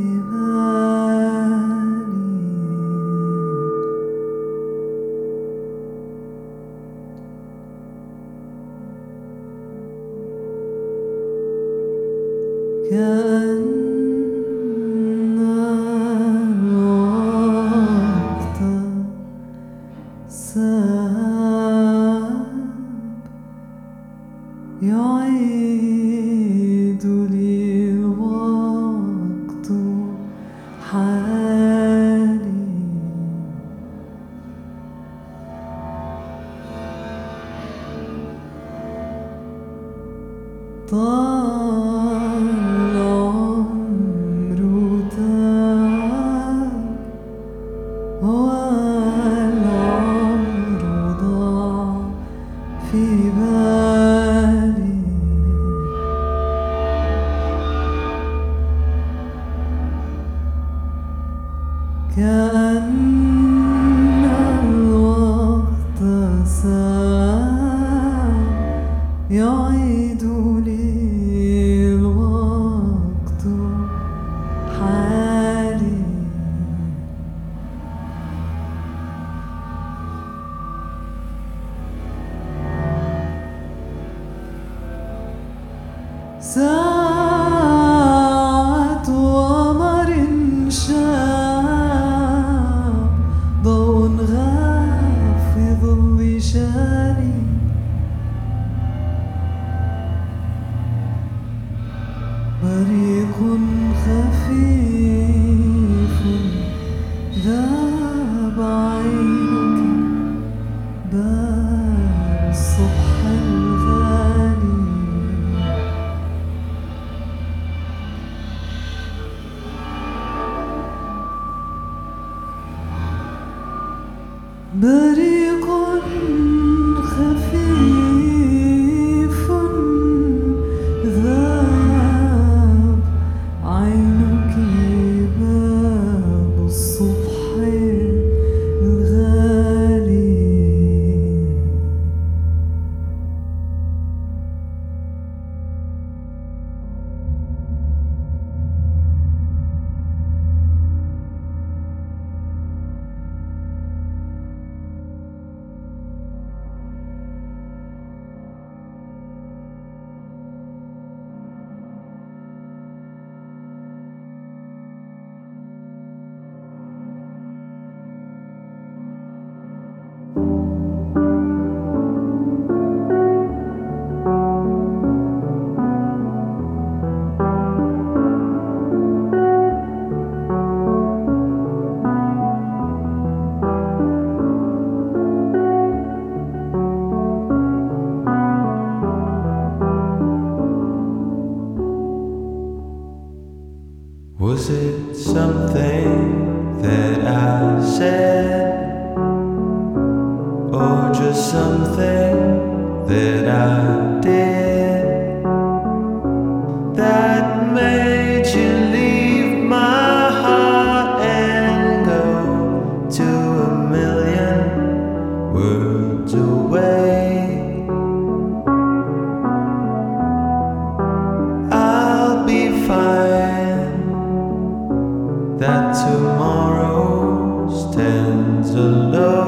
في That tomorrow stands alone.